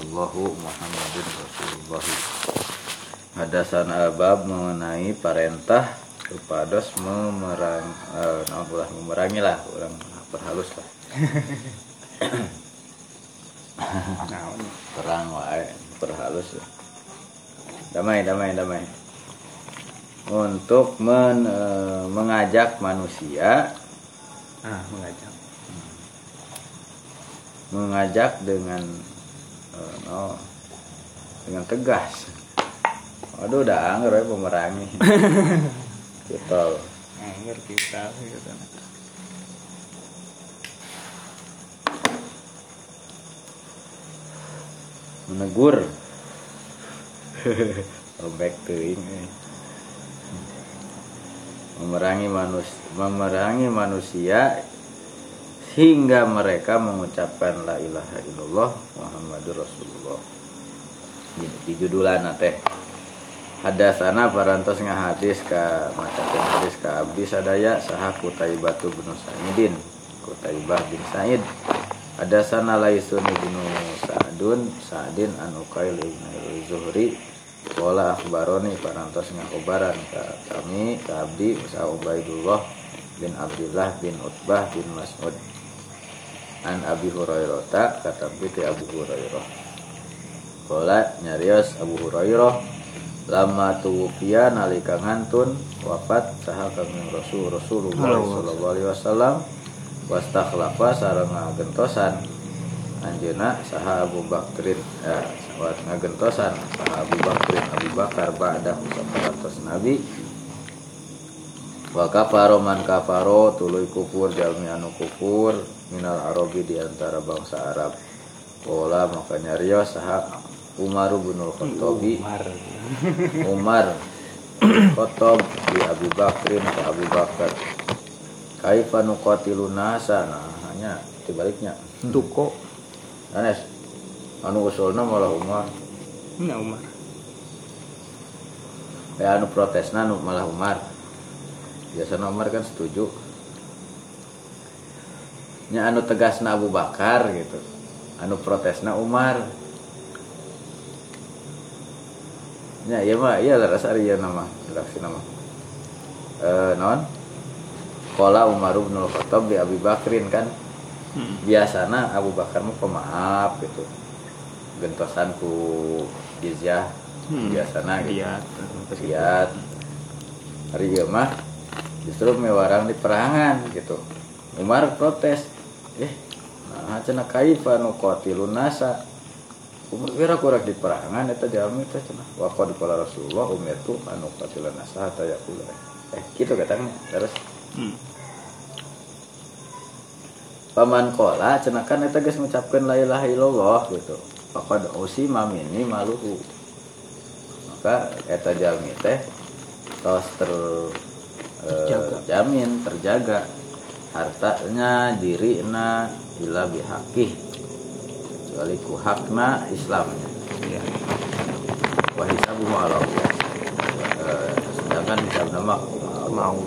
illallahu Muhammadin Rasulullah Hadasan abab mengenai perintah kepados memerang eh, nah, ulah memerangi lah orang perhalus lah perang wae perhalus lah. damai damai damai untuk men, eh, mengajak manusia Ah, mengajak. mengajak dengan no, dengan tegas. Aduh udah anggar ya pemerangi. Gitu. Angger kita gitu. menegur. Back teuing eh. memerangi manusia memerangi manusia hingga mereka mengucapkan la ilaha illallah Muhammadur Rasulullah. Di, judulan teh hadasana parantos ngahadis ka macakeun hadis ka abdi sadaya saha Kutaibatu bin Sa'idin. Kutaibah bin Sa'id. Hadasana Laisun bin Sa'dun Sa'din an Uqail bin Zuhri. Wala akhbaroni parantos ngakobaran ka kami ka abdi sa Ubaidullah bin Abdullah bin Utbah bin Mas'ud an Abi Hurairah ta kata ti Abu Hurairah. Kala nyarios Abu Hurairah lama tuwfiya nalika ngantun wafat saha kanging Rasul Rasulullah sallallahu alaihi wasallam wastakhlafa sareng ngagentosan anjeuna saha Abu Bakrin ya wat ngagentosan saha Abu Bakrin Abu Bakar ba'da sapatos Nabi. Wa kafaro man kafaro tuluy kufur jalmi anu kufur minal arabi di antara bangsa Arab. Pola makanya Rio saha Umar bin Khattabi Umar. Umar Khotob di Abu Bakrin ke Abu Bakar. Kaifa nuqatilun nasa? Nah hanya dibaliknya Tuko. Anes anu usulna malah Umar. Ini Umar. ya anu protesna anu malah Umar. Biasanya Umar kan setuju nya anu tegasna Abu Bakar gitu. Anu protesna Umar. Nya iya mah iya lah rasa iya nama redaksi nama. Eh non Kola Umar bin Khattab di Abi Bakrin kan? Hmm. biasana Abu Bakar mah pemaaf gitu. Gentosan ku jizyah. Hmm. biasana gitu. Lihat. hari mah justru mewarang di perangan gitu. Umar protes eh nah cenah kaifa nu qatilun nasa? Umar kira kurang di perangan eta jalmi teh cenah wa qad qala Rasulullah umirtu anu qatilun nasa hatta yaqula. Eh gitu katanya terus? Hmm. paman kola cenah kan eta geus ngucapkeun la ilaha illallah gitu. Faqad usima minni maluhu. Maka eta jalmi teh tos ter eh, jamin terjaga hartanya dirina ila bihaqih. Kecuali ku hakna Islamnya. Iya. wa hisabuhu ala Allah. Eh, sedangkan hisab nama Mau.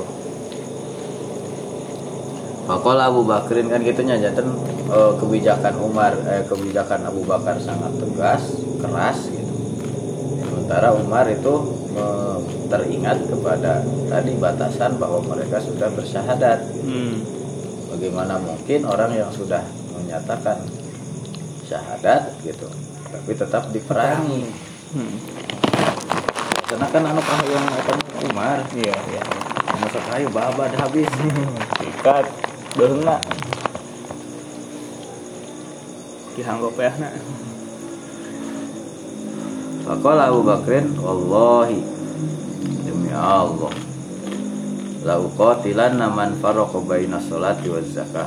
Pakola Abu Bakrin kan gitunya jantan eh, kebijakan Umar eh, kebijakan Abu Bakar sangat tegas keras gitu. Sementara Umar itu teringat kepada tadi batasan bahwa mereka sudah bersyahadat Hmm. bagaimana mungkin orang yang sudah menyatakan syahadat gitu tapi tetap diperangi Hmm. karena kan anak ah yang akan Umar Iya, iya. masa kayu babad habis Sikat. Beunga. Dihanggop ya nak. Faqala Abu Bakrin wallahi demi Allah la uqatilanna man farraqa baina sholati waz zakah.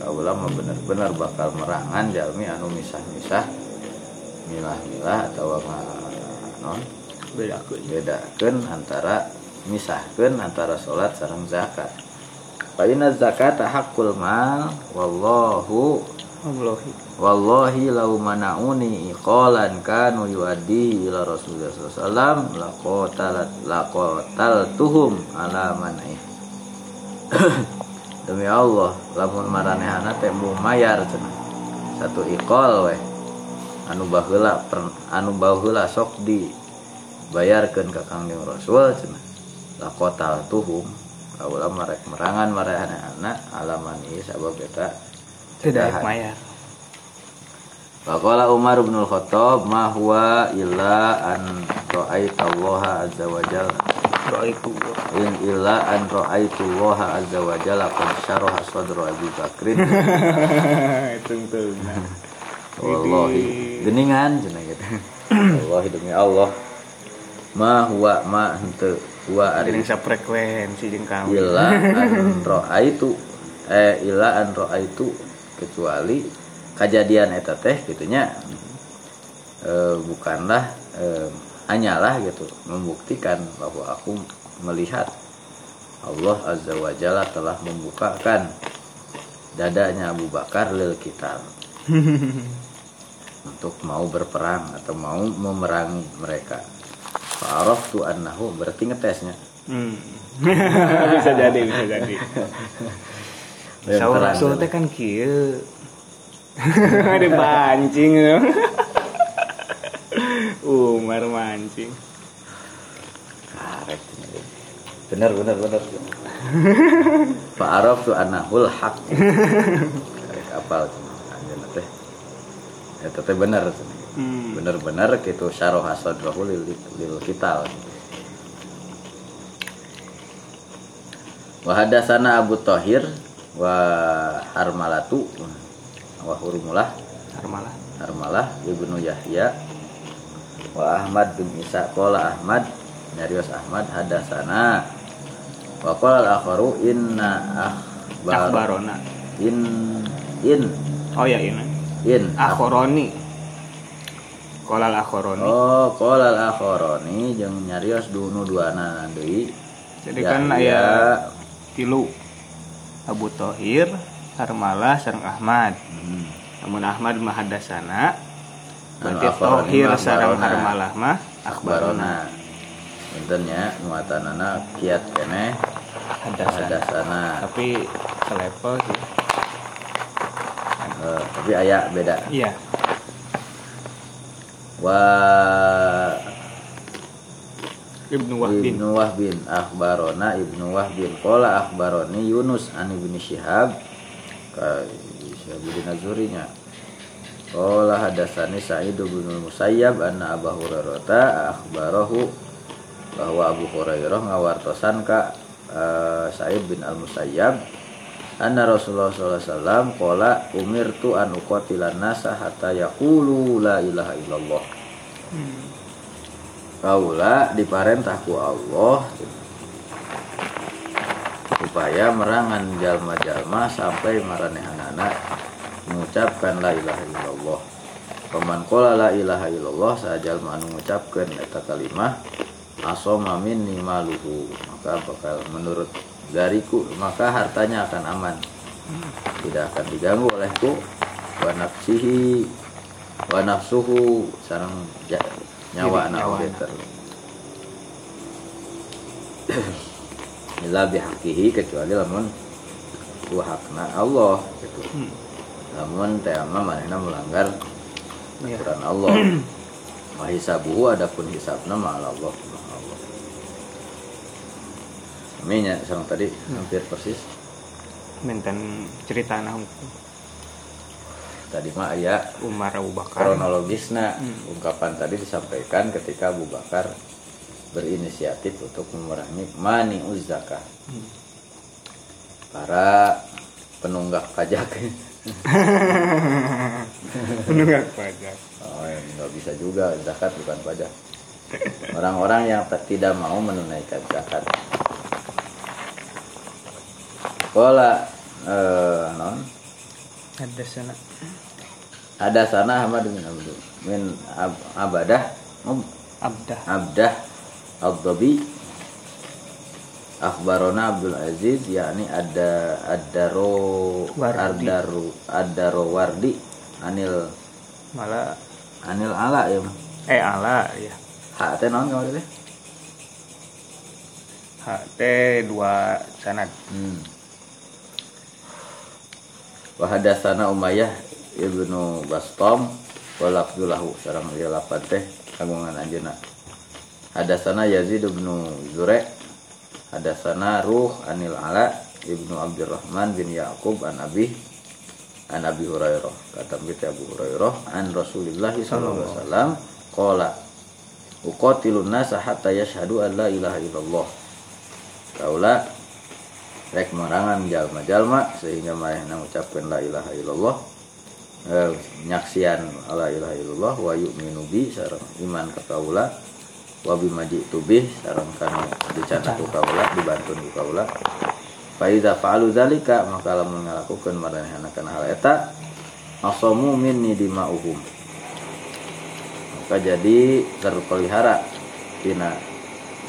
Kaulah mah bener-bener bakal merangan jalmi anu misah-misah milah-milah atau non? Bedakeun. bedakeun antara misahkeun antara sholat sareng zakat. Fa inna zakata haqqul mal wallahu Wallahi. Wallahi lau mana'uni iqalan kanu yuaddi ila Rasulullah SAW laqotalat laqotaltuhum ala man'i Demi Allah lamun maranehana teh mayar cenah. Satu iqal weh. Anu baheula anu baheula sok dibayarkeun ka Kangjeng Rasul cenah. Lakotal tuhum kaulah marek merangan marehana alaman ieu sabab eta tidak mayar. Faqala Umar bin Al-Khattab ma huwa illa an ra'aitallaha azza wa jalla? Itu in illa an ra'aitullaha azza wa jalla qad syaraha sadra Abi Bakrin. Itu tuh nah. wallahi geningan cenah gitu wallahi demi Allah. Ma huwa ma henteu huwa Jadi ari frekuensi jeung kamu. illa an ra'aitu eh illa an ra'aitu kecuali kejadian eta teh gitunya eh, bukanlah eh, hanyalah gitu membuktikan bahwa aku melihat Allah azza wa jalla telah membukakan dadanya Abu Bakar lil kitab. Untuk mau berperang atau mau memerangi mereka. Fa'araftu annahu berarti ngetesnya. Hmm. bisa jadi bisa jadi Terang rasul teh kan kieu. Dipancing Umar mancing. Karet bener bener bener. Pak Arab tuh anahul hak. Karek apal anjeun teh. Eta teh bener hmm. bener-bener gitu syarah hasadrahu lil, lil kital. Wa hadatsana Abu Thahir wa Harmalatu wa Hurmulah malah Harmalah Ibnu Yahya. Wa Ahmad bin Isa qala Ahmad nyarios Ahmad hadasana. Wa qala al-akharu inna akhbar Akbarona in in. Oh ya ini in. Akhoroni. Kolal Akhoroni oh qala al-akharani jeung nyarios dunu duana deui. Jadi Ya, kan aya tilu Abu Tohir Harmalah sareng Ahmad. Hmm. namun Ahmad mah hadasana. Anu berarti Tohir mah Akbarona. Harmalah mah Akbarona akhbarona. Intennya muatanana kiat keneh hadasana. Hadasana. Tapi selevel sih. Eh, tapi aya beda. Iya. Wa Ibnu Wahbin. Ibnu Wahbin akhbarona Ibnu Wahbin. Qala akhbaroni Yunus an Ibnu Syihab ka Syihab bin Azurinya. Qala hadatsani Sa'id bin Musayyab anna Abu Hurairah akhbarahu bahwa Abu Hurairah ngawartosan ka eh, Sa'id bin Al Musayyab anna Rasulullah sallallahu alaihi wasallam qala umirtu an uqatilan nasa hatta yaqulu la ilaha illallah Kaula diparentah ku Allah supaya merangan jalma-jalma sampai maranehanana mengucapkan la ilaha illallah. Paman qala la ilaha illallah sajalma anu ngucapkeun eta kalimah asoma minni maluhu maka bakal menurut dariku maka hartanya akan aman tidak akan diganggu olehku wa nafsihi wa nafsuhu sareng ja- nyawa anak beter ila bihaqihi kecuali lamun ku hakna Allah. Gitu Hmm. namun teh mah manehna melanggar Iya. aturan Allah. Wa hisabuhu adapun hisabna ma ala Allah. Allah Aminya sareng tadi. Hampir persis. Menten cerita nah tadi mah aya Umar Abu Bakar. kronologisnya. Hmm. ungkapan tadi disampaikan ketika Abu Bakar berinisiatif untuk memerangi mani zakat Hmm. para penunggak pajak. Menunggak pajak. Oh, ya, nggak bisa juga zakat bukan pajak. Orang-orang yang tidak mau menunaikan zakat. Kola eh, non ada sana. Ada sana Ahmad bin Abdul min ab- abadah. Um, Abdah. Abdah Abdabi. Akhbarona Abdul Aziz yakni ada Adaro Wardi. Adaru Adaro Wardi. Anil malah Anil Ala ya eh ala ya Hak teh naon kemarin teh? HT dua sanad. Hmm. Wahadasana Umayyah ibnu Bastom walafdulahu sarang ieu lapan teh kagungan anjeunna. Hadasana Yazid bin Zure hadasana Ruh anil Ala ibnu Abdurrahman bin Yaqub an Abi an Abi Hurairah. Kata kita Abu Hurairah an Rasulullah sallallahu alaihi wasallam qala uqatilun nasa hatta yashhadu an la ilaha illallah. Kaula rek merangan jalma-jalma sehingga mereka mengucapkan la ilaha illallah. Eh, nyaksian la ilaha illallah wa yu'minu bi sareng iman ka kaula wa bimaji tubih sareng kanu dicana ku kaula dibantun ku kaula. Fa'alu dzalika maka lamun ngalakukeun maranehna kana hal eta asamu minni dima'uhum. Maka jadi terpelihara tina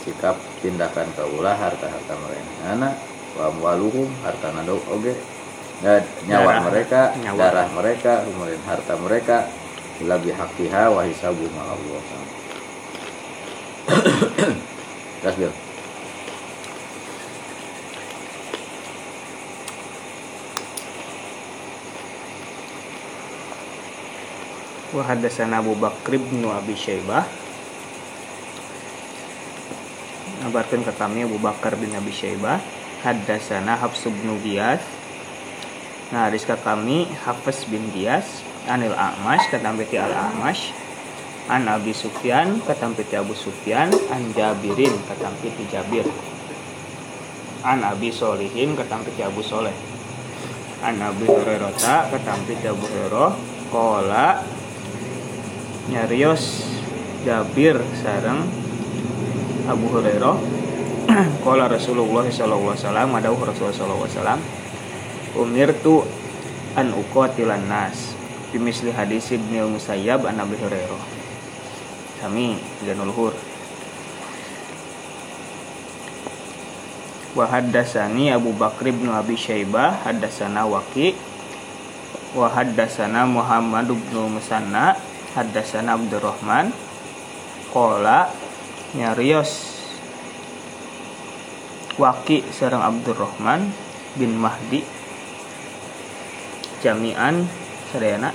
sikap tindakan kaula harta-harta mereka wa amwaluhum harta nado oge dan nyawa Darah. mereka Nyawa. darah mereka kemudian harta mereka lebih hakiha wa hisabu ma Allah Bil. Wa hadatsana Abu Bakr bin Abi Syaibah Ngabarkeun ka kami Abu Bakar bin Abi Syaibah Hadatsana Hafs bin Giyas. Nah, hadis ka kami Hafiz bin Giyas Anil A'mash katampeti Al A'mash An Abi Sufyan katampeti Abu Sufyan An Jabirin katampeti Jabir. An Abi Solihin katampeti Abu Soleh. An Abi Hurairah katampeti Abu Hurairah. Kola nyarios Jabir sareng Abu Hurairah Qala Rasulullah sallallahu alaihi wasallam ada Rasulullah sallallahu alaihi wasallam umirtu an uqatilan nas bimisli hadis Ibnu Musayyab an Abi Hurairah. Kami janul luhur. Wa haddatsani Abu Bakr bin Abi Syaibah haddatsana Waqi wa haddatsana Muhammad bin Musanna haddatsana Abdurrahman qala nyarios Waqi sareng Abdurrahman bin Mahdi jami'an sadayana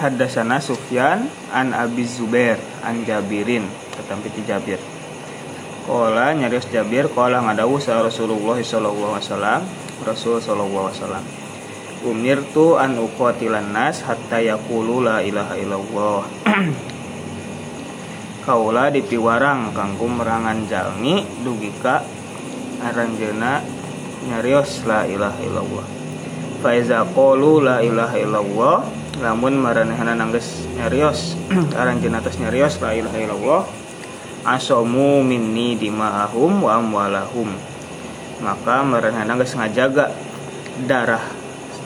haddatsana Sufyan an Abi Zubair an Jabirin ketampi ti Jabir. Qala nyarios Jabir qala ngadawu sa Rasulullah sallallahu alaihi wasallam Rasul sallallahu alaihi wasallam. Umirtu an uqatilan nas hatta yaqulu la ilaha illallah. Kaula dipiwarang kanggo merangan jalmi dugi ka aranjeuna nyarios la ilaha illallah. Fa iza qalu la ilaha illallah lamun maranehna nanggeus nyarios aranjeuna tos nyarios la ilaha illallah. Asomu minni dima'ahum wa amwalahum. Maka maranehna geus ngajaga darah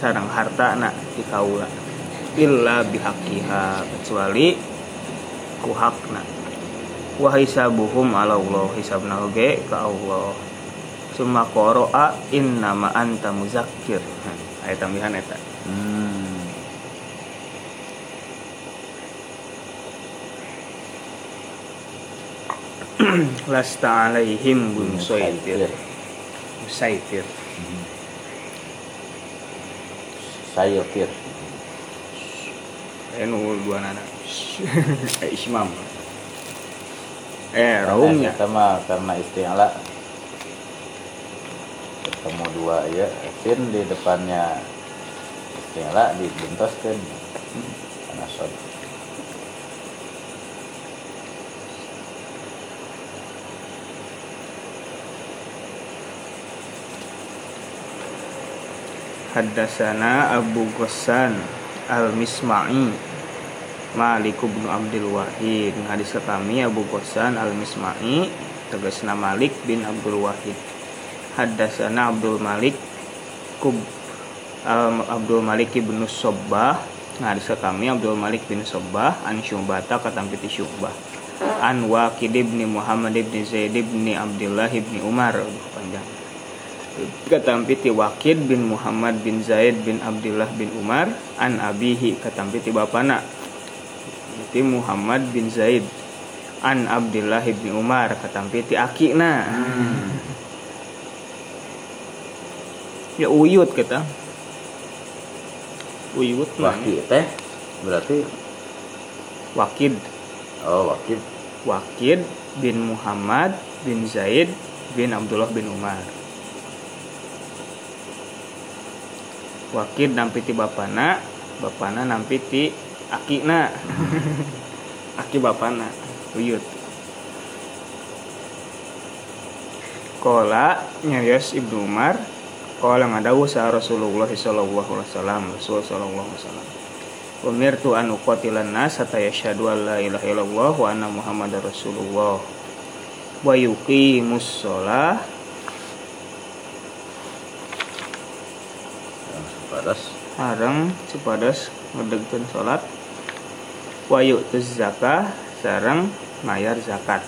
sareng hartana di kaula. Illa bihaqiha kecuali ku hakna. Wa hisabuhum ala Allah hisabna oge ka Allah summa qara'a innama anta muzakkir. Nah, ayat tambahan eta Hmm. lasta alaihim musaitir musaitir Sayutir. enu dua nana ismam. Eh raumnya sama karena istilah ketemu dua ya. Sin di depannya istilah dibentoskan karena sod Haddasana Abu Ghassan Al-Misma'i Malik bin Abdul Wahid. Hadis kami Abu Ghassan Al-Misma'i Tegasna Malik bin Abdul Wahid Haddasana Abdul Malik Kub Al- Abdul Malik bin Sobbah. Hadis ke kami Abdul Malik bin Sobbah An Syumbata katampiti Syumbah An Waqid bin Muhammad bin Zaid bin Abdullah bin Umar. Panjang. Katampiti Wakid bin Muhammad bin Zaid bin Abdullah bin Umar an abihi katampiti bapana. Itu Muhammad bin Zaid an Abdullah bin Umar katampiti akina ya uyut kata uyut mah. Waki teh? Berarti? Wakid. Oh wakil Wakid bin Muhammad bin Zaid bin Abdullah bin Umar. Wakid nampiti bapana bapana nampiti akina. Aki bapana. Uyut. Kola nyarios Ibnu Umar Kola ngadawu sa Rasulullah sallallahu alaihi wasallam Rasul sallallahu alaihi wasallam. Umirtu an uqatilan nas hatta yashhadu an la ilaha illallah wa anna Muhammadar Rasulullah. Wa yuqimus shalah. Sepadas. Harang sepadas ngedegkeun salat. Wa yu'tuz zakah sareng mayar zakat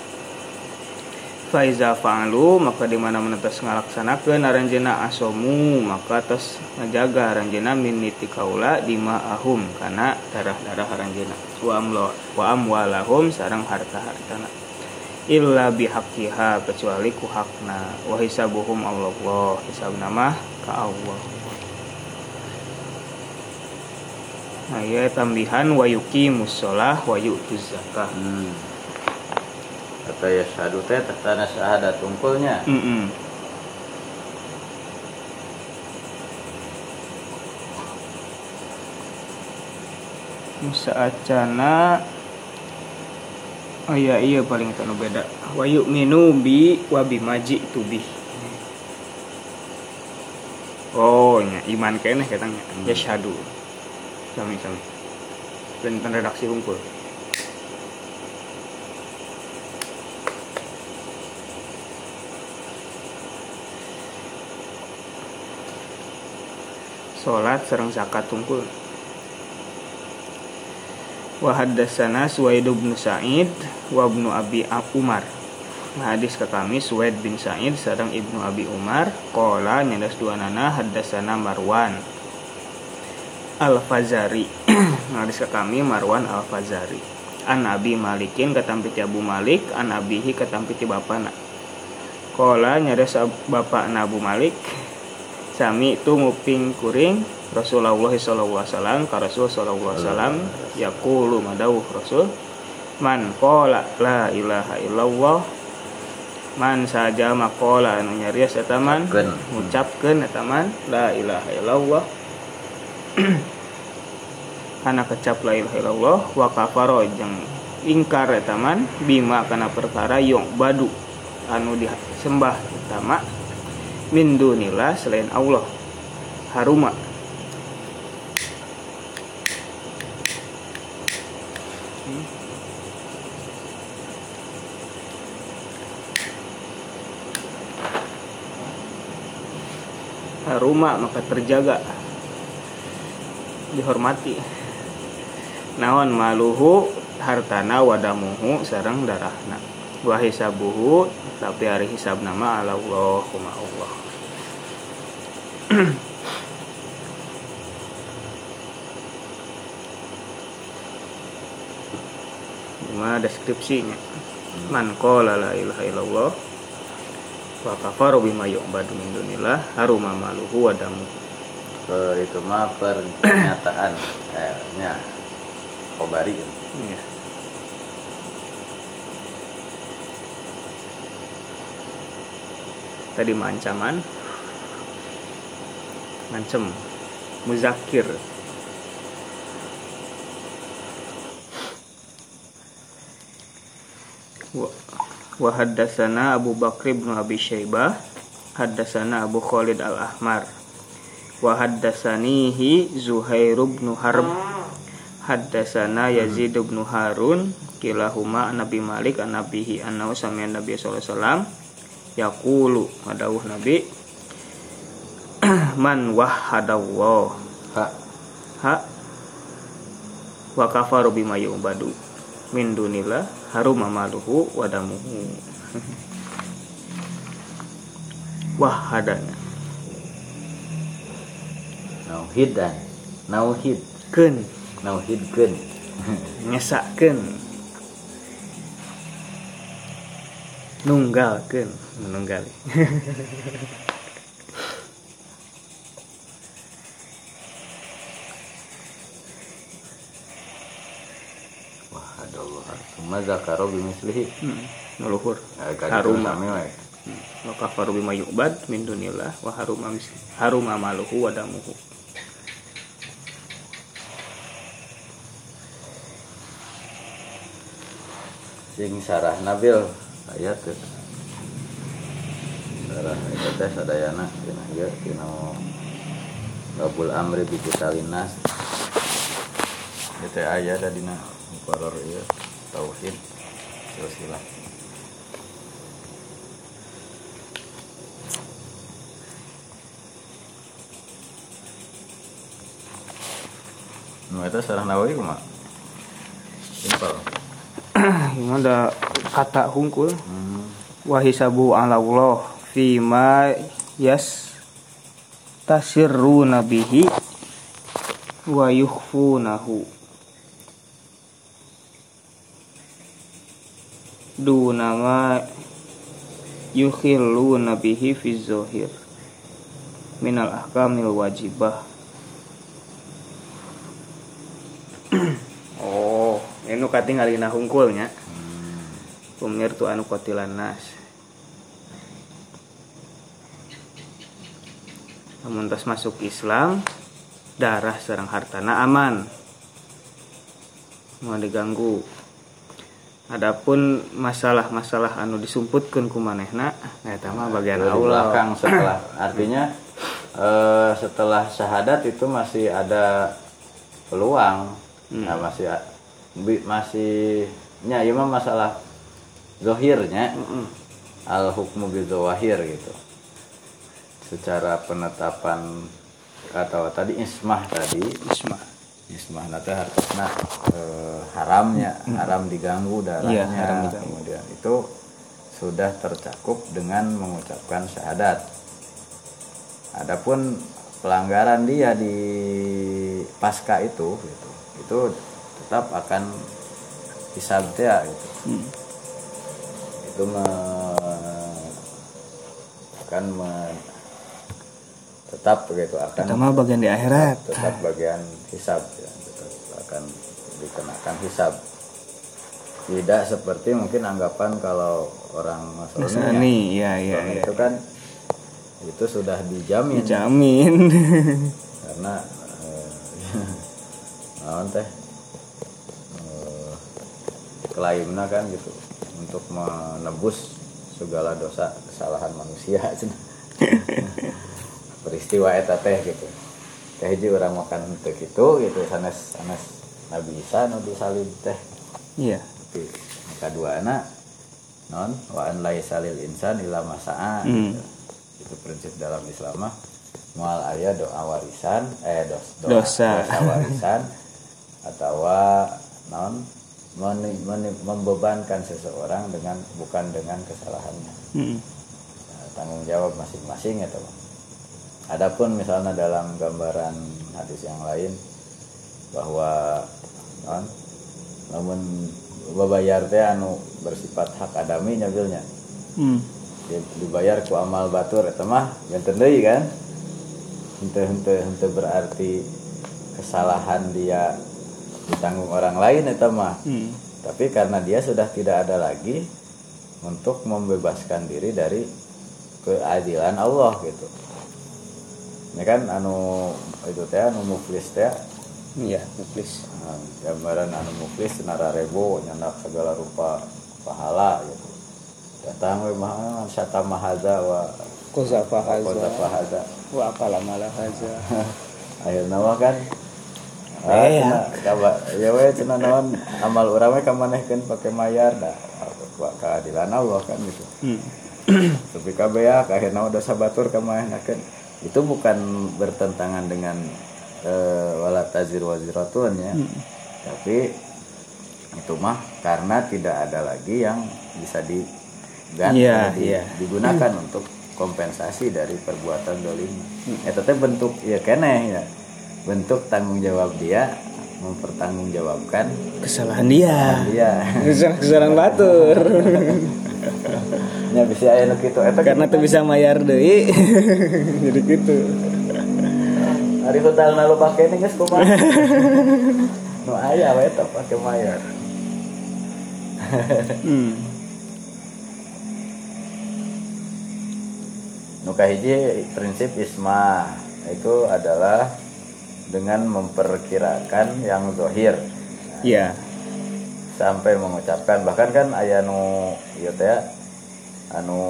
Faiza fa'alu maka di mana menetes ngalaksanakeun aranjeuna asomu maka tos ngajaga aranjeuna min niti kaula di ma'ahum kana darah-darah aranjeuna wa amlo wa amwalahum sareng harta-hartana illa bihaqqiha kecuali ku hakna wa hisabuhum Allah hisabna mah ka Allah Nah, ya tambihan wa yuqimus shalah wa yu'tuz zakah. hmm. Kata ya syahadu teh tanah syahadat tungkulnya Mm-mm. Musa acana Oh iya iya paling itu nu beda. Wa yu'minu bi wa bimaji tu bi. Oh nya iman keneh katanya. Ya syahadu. Sami sami. Dan redaksi unggul. Salat sareng zakat tungkul. Wa haddatsana Suwaid bin Sa'id wa ibnu Abi Umar. Hadis ke kami Suwaid bin Sa'id sareng Ibnu Abi Umar qala nyadas dua nana haddatsana Marwan Al-Fazari. Hadis ke kami Marwan Al-Fazari. An Abi Malikin katampiti Abu Malik, an Abihi katampiti bapana. Qala nyadas bapak Abu Malik sami itu nguping kuring Rasulullah sallallahu alaihi wasallam ka Rasul sallallahu alaihi wasallam yaqulu madawuh Rasul man qala la ilaha illallah man saja maqala anu nyarios eta man Ucapkeun. ngucapkeun eta man la ilaha illallah kana kecap la ilaha illallah wa kafaro jeung ingkar eta man bima kana perkara yung badu anu disembah utama min dunillah selain Allah. Haruma. Haruma maka terjaga. Dihormati. Naon maluhu hartana wadamuhu sareng darahna wa hisabuhu tapi hari hisab nama ala Allah kuma Allah. Gimana deskripsinya. Man qala la ilaha illallah Wa kafaru bima yu'badu min dunillah Haruma maluhu wa damuhu Ke itu mah pernyataan eh, nya kobari Iya. Tadi mah ancaman Ngancem. Muzakir. Wa- haddatsana Abu Bakr bin Abi Syaibah. Haddatsana Abu Khalid Al-Ahmar. Wa haddatsanihi Zuhair bin Harb. Haddasana Yazid bin Harun. Kilahuma Nabi Malik an Nabihi annahu sami'a Nabi sallallahu alaihi wasallam yaqulu madawuh Nabi man wahhadallah ha. Ha. Wa kafaru bima yu'badu. Min dunillah haruma maluhu wa damuhu. Wahadanya. Nauhidan nauhid. Keun nauhidkeun nyesakeun nunggalkeun menunggali wah Allah cuma zakaro bimislihi hmm. nuluhur Eh, Harum. sami we. wa kafaru bima yu'bad min dunillah wa harum amis harum amaluhu wa damuhu sing sarah nabil ayat teh sarah itu teh sadayana tina ieu tina Babul amri bi nas itu aya da dina muqarrar ieu tauhid silsilah Nu eta sarah Nawawi kumaha? Simpel. Ada kata hungkul. Hmm. wa hisabu ala Allah fima yas tasirruna bihi wa yukhfunahu. Duna ma yukhilluna bihi fi zohir. Minal ahkamil wajibah. Oh ini kating alina hungkulnya Umir tu anu kotilan nas. Namun tas masuk Islam Darah serang hartana aman. Mau diganggu. Adapun masalah-masalah anu disumputkan ku manehna Eta mah bagian Allah. belakang setelah. Artinya eh, setelah syahadat itu masih ada peluang. Hmm. nah, masih nya ieu mah masalah zohirnya Mm-mm. al hukmu bidzawahir gitu. Secara penetapan atau tadi? Ismah tadi. Isma ismah nanti hartosna eh, haramnya haram diganggu darahnya. Iya, haram diganggu. kemudian itu sudah tercakup dengan mengucapkan syahadat. Adapun pelanggaran dia di pasca itu gitu itu tetap akan hisab dia gitu. Hmm. Itu me- akan me- tetap begitu akan Eta mah bagian di akhirat. tetap bagian hisab ya, tetap akan dikenakan hisab. Tidak seperti mungkin anggapan kalau orang Nasrani ya, ya ya itu kan itu sudah dijamin. Dijamin. Karena eh, teh eh, klaimna kan gitu untuk menebus segala dosa kesalahan manusia peristiwa eta teh gitu teh hiji orang makan teh gitu gitu sanes sanes nabi Isa nabi salib teh Iya tapi kedua anak non wa an la yasalil insan illa masa'a Hmm. gitu. itu prinsip dalam Islam mah mual aya doa warisan eh dos, Dosa. warisan atau non membebankan seseorang dengan bukan dengan kesalahannya Mm-mm. Nah, tanggung jawab masing-masing ya teman adapun misalnya dalam gambaran hadis yang lain bahwa non namun babayar teh anu bersifat hak adami nyabilnya Hmm. Di- dibayar ku amal batur eta mah benten deui kan henteu henteu henteu berarti kesalahan dia ditanggung orang lain eta mah Hmm. tapi karena dia sudah tidak ada lagi untuk membebaskan diri dari keadilan Allah gitu ini kan anu itu teh anu muflis teh Iya, muflis. nah, gambaran anu muflis cenara rebo nyandak segala rupa pahala gitu datang we mah syata mahaza wa Kozafa haza wa akala mala haza. akhirnya kan Eh, Ah, ya. ya amal urang we kamanehkeun pake mayar da keadilan Allah kan gitu. Hmm. tapi kabeh akhirnya udah sabatur kamanehkeun. Itu bukan bertentangan dengan eh, wala tazir waziratun ya. Tapi itu mah karena tidak ada lagi yang bisa diganti Iya, di- iya. digunakan untuk kompensasi dari perbuatan dolim itu teh bentuk ya keneh ya bentuk tanggung jawab dia mempertanggungjawabkan Kesalahan dia. dia Kesalahan kesalahan batur. nya bisa aya nu kitu eta Karena tuh bisa mayar deui. Jadi gitu. hari hotel nalu pake ini geus kumaha nu aya we eta pake mayar hmm. Nuka hiji prinsip isma itu adalah dengan memperkirakan yang zohir. Iya. Sampai mengucapkan bahkan kan ayah nu iya teh anu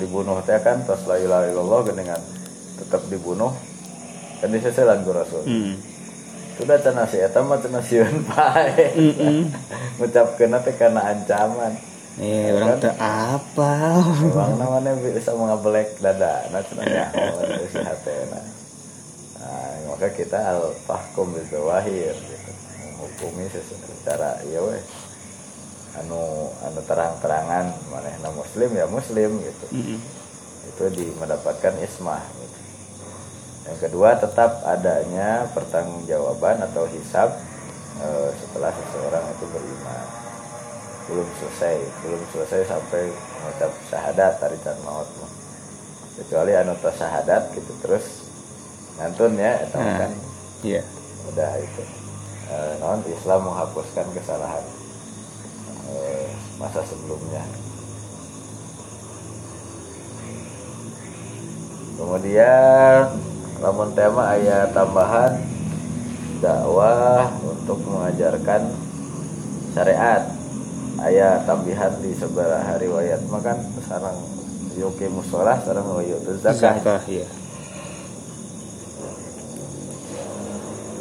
dibunuh teh kan pas la ilaha illallah dengan tetap dibunuh. Kan diseselan ku rasul. Hmm. sudah cenah si eta mah cenah sieun pae Mm-mm. ngucapkeun teh karena ancaman. Eh orang teh apa Bang namanya bisa mengabelek dada, nah cenah nyaho isi. Nah, maka kita al fahkum bil wahir gitu. Menghukumi secara iya weh. Anu anu terang-terangan manehna muslim ya muslim gitu. Mm-mm. Itu di mendapatkan ismah gitu. Yang kedua tetap adanya pertanggungjawaban atau hisab eh, setelah seseorang itu beriman belum selesai belum selesai sampai mengucap syahadat tarikan maut kecuali anu syahadat gitu terus ngantun ya itu Nah. kan? iya. Udah itu. Eh, non Islam menghapuskan kesalahan eh, masa sebelumnya. Kemudian lamun tema ayat tambahan dakwah untuk mengajarkan syariat. Ayat tambahan di sebelah riwayat makan sarang yuki musola sarang wayu zakah. Zakah ya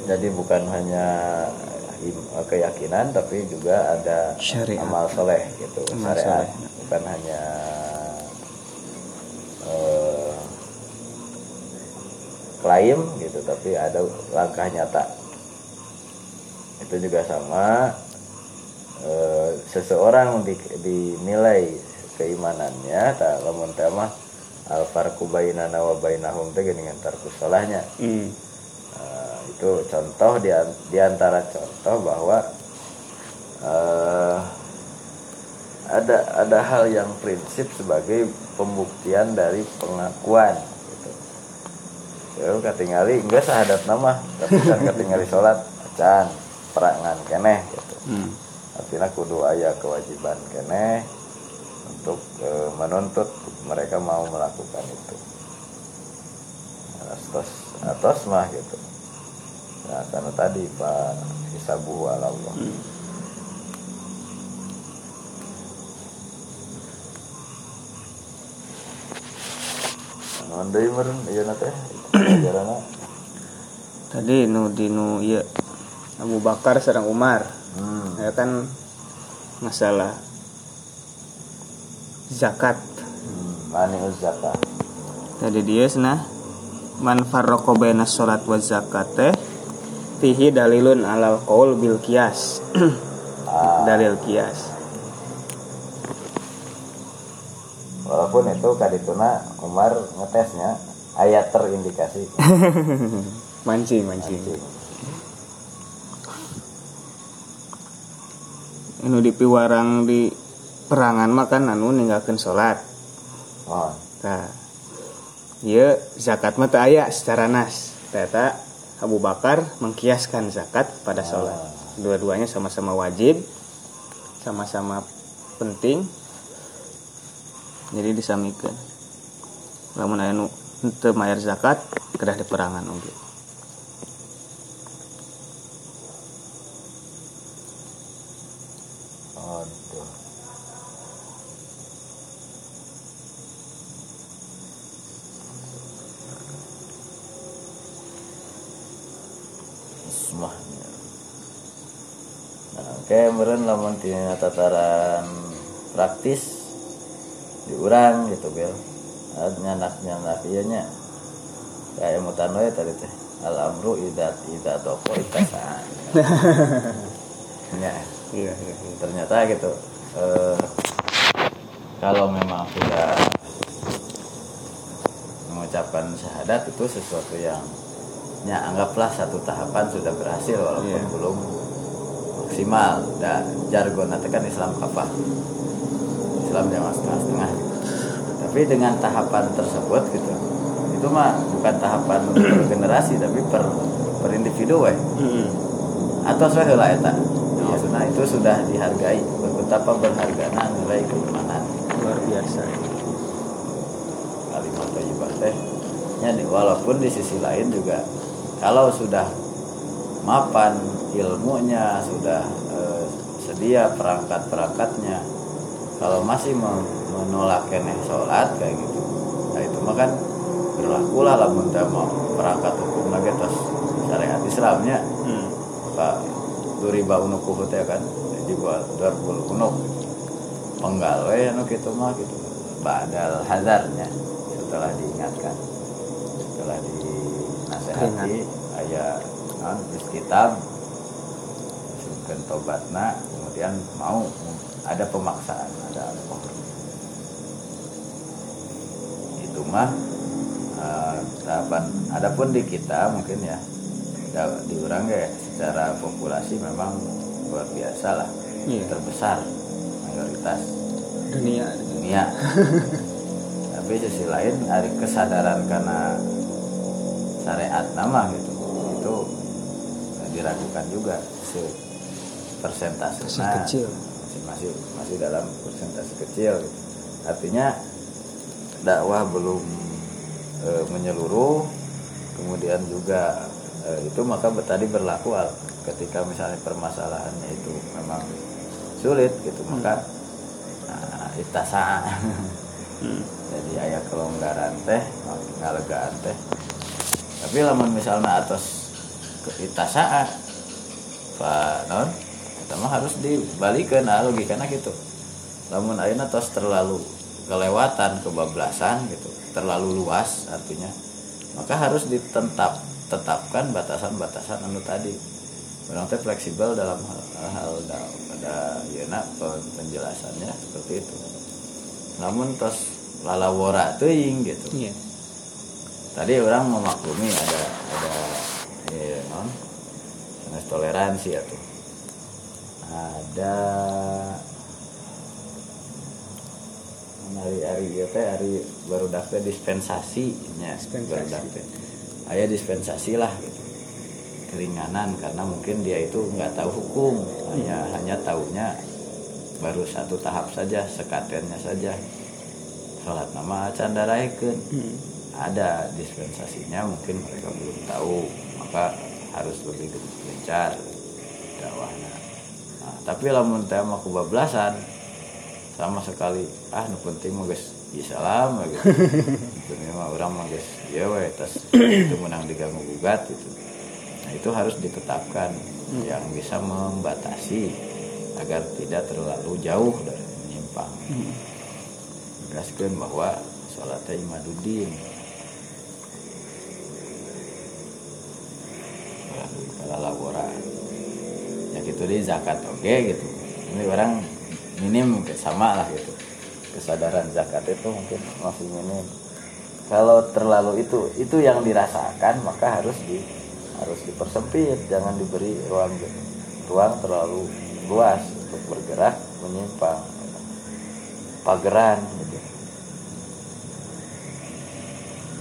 jadi bukan hanya im- keyakinan tapi juga ada Syariat. amal soleh gitu Amal syariat soleh. bukan hanya eh, klaim gitu tapi ada langkah nyata itu juga sama eh, seseorang di- dinilai keimanannya tak lamun teh mah al farqu bainana wa bainahum teh tarkus salahnya hmm. Itu contoh di, di antara contoh bahwa eh, ada ada hal yang prinsip sebagai pembuktian dari pengakuan gitu. Ya katingali enggak sahadat nama tapi kan katingali sholat can perangan keneh gitu. Hmm. Artinya kudu aya kewajiban keneh untuk eh, menuntut mereka mau melakukan itu. Atos atos mah gitu. Nah, karena tadi Pak Hisabu ala Allah. Hmm. Naon deui meureun ieu na teh? Ajaranna. tadi nu di nu iya Abu Bakar sareng Umar Hmm. ya kan masalah zakat Hmm, mani zakat. tadi dia sana man farraqa baina salat wa zakat teh fihi dalilun alal qaul bil qiyas. Ah, dalil qiyas. Walaupun itu kadituna Umar ngetesnya ayat terindikasi. mancing mancing. Anu dipiwarang di perangan mah kan anu ninggalkeun salat. Oh, Nah, iya zakat mah teu aya secara nas. Ternyata Abu Bakar mengkiaskan zakat pada sholat. Dua-duanya sama-sama wajib, sama-sama penting. Jadi disamikan. Lamun aya nu teu mayar zakat, kedah diperangan oge. aduh. Ismahnya. Nah, oke meureun lamun tina tataran praktis diurang gitu bel. Nyanak-nyanak ieu nya. Kayak mutan we tadi teh. Al amru idat idat doko itasaan. Ya Iya, iya, iya. ternyata gitu eh, kalau memang sudah mengucapkan syahadat itu sesuatu yang ya anggaplah satu tahapan sudah berhasil walaupun Iya. belum maksimal. Dan jargon nanti kan Islam kafah Islam yang setengah-setengah gitu. tapi dengan tahapan tersebut gitu itu mah bukan tahapan per generasi tapi per per individu weh. Mm-mm. atau saya heula eta. Maksudnya itu sudah dihargai betapa berharganya nilai keimanan. Luar biasa. Kalimat thayyibah teh di- walaupun di sisi lain juga kalau sudah mapan ilmunya sudah eh, sedia perangkat-perangkatnya. Kalau masih men- menolak keneh sholat kayak gitu nah itu mah kan berlaku lah lamun mau perangkat hukum lagi atas syariat Islamnya. Hmm. maka duriba unukuh teh kan jadi buat darbul unuk. Penggal we anu kitu mah gitu. Badal hazarnya setelah diingatkan setelah dinasehati aya non kitab tobatna kemudian mau ada pemaksaan ada alkohol itu mah eh, tahapan. Adapun di kita mungkin ya da- diurang ya secara populasi memang luar biasa lah Iya. terbesar mayoritas dunia. dunia. Tapi sisi lain ada kesadaran karena syariat nama gitu itu diragukan juga persentase Masih kecil. masih masih masih dalam persentase kecil gitu. artinya dakwah belum e, menyeluruh kemudian juga e, itu maka tadi berlaku ketika misalnya permasalahannya itu memang sulit gitu maka nah, itasa hmm. jadi ayah kelonggaran teh ngalegaan teh tapi lamun misalnya atas keitasaan pak non kita mah harus dibalikan nah logikanya gitu. Lamun ayeuna tos terlalu kelewatan kebablasan gitu terlalu luas artinya maka harus ditentap tetapkan batasan-batasan anu tadi. Orang teh fleksibel dalam hal, hal da- ada yeuna pe- penjelasannya seperti itu. Namun tos lalawora teuing gitu. Iya. Tadi orang memaklumi ada ada ya, non toleransi ya tuh ada hari-hari ieu teh hari baru daftar dispensasinya. Dispensasi. baru daftar. Aya dispensasi lah gitu. Keringanan karena mungkin dia itu nggak tahu hukum. Hanya hanya tahunya baru satu tahap saja sekatennya saja. Sholat nama candaraikeun hmm. ada dispensasinya mungkin mereka belum tahu. Maka harus lebih gencar dakwahnya tapi lamun teh mah kebablasan sama sekali ah nu penting mah geus Islam gitu itu mah orang mah geus ya we tas itu menang diganggu gugat gitu. Nah itu harus ditetapkan yang bisa membatasi agar tidak terlalu jauh dari menyimpang Hmm. tegaskeun bahwa sholat teh imaduddin kalau labora ya gitu di zakat oke gitu. Ini orang minim mungkin sama lah gitu. Kesadaran zakat itu mungkin masih minim. Kalau terlalu itu itu yang dirasakan maka harus di harus dipersempit. Jangan diberi ruang ruang terlalu luas untuk bergerak menyimpang pageran gitu.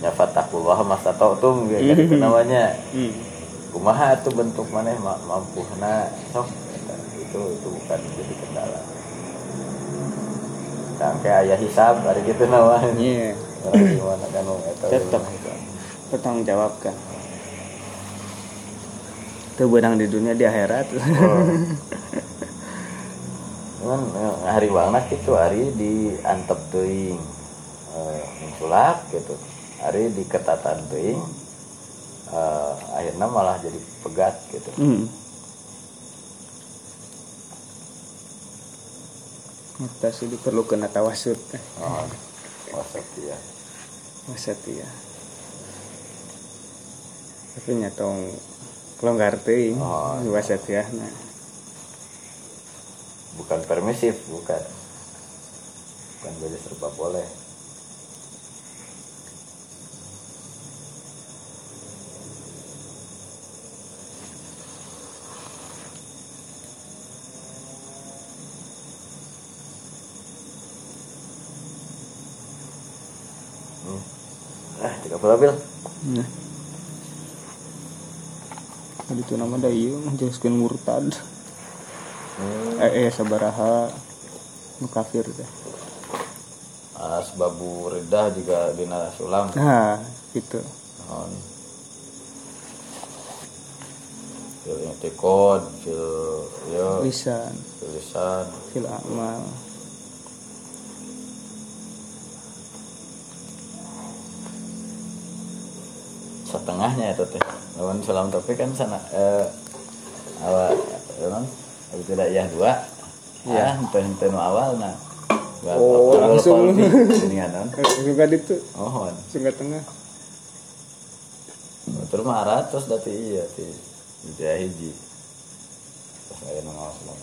Ya fatakullah masa tautum gitu kan namanya. Hmm. Kumaha itu bentuk mana ma mampu na sok. Itu itu bukan jadi kendala. Sampai ayah hisab hari gitu iya. Orang gimana kan Tetep. bertanggung jawabkan itu benang di dunia di akhirat. Cuman eh, hari banget itu hari di antep teuing eh, menculak gitu. Hari di ketatan teuing eh, akhirnya malah jadi pegat gitu. Hmm. Kita sih diperlukan tawasud oh, wasat ya Wasatiyah Tapi nyatong kelonggar teuing Oh, iya. wasatiyah nah. Bukan permisif bukan. Bukan jadi serba boleh Hmm. Ah puluh bil Nah. Tadi itu nama dayu menjelaskan murtad. eh, eh sabaraha nu kafir teh asbabu ridah juga dina sulam. Nah gitu. Naon fil i'tiqad fil ya. Lisan. Fil lisan. Fil amal setengahnya itu teh. Lawan sulam tapi kan sana eh, awal non tidak ya dua. Ya ente ente nu awal nah. Oh, langsung. dengan non suka itu oh suka tengah. Terus mah ratus dati iya ti. Jadi hiji. Pas aya nu ngawas sulam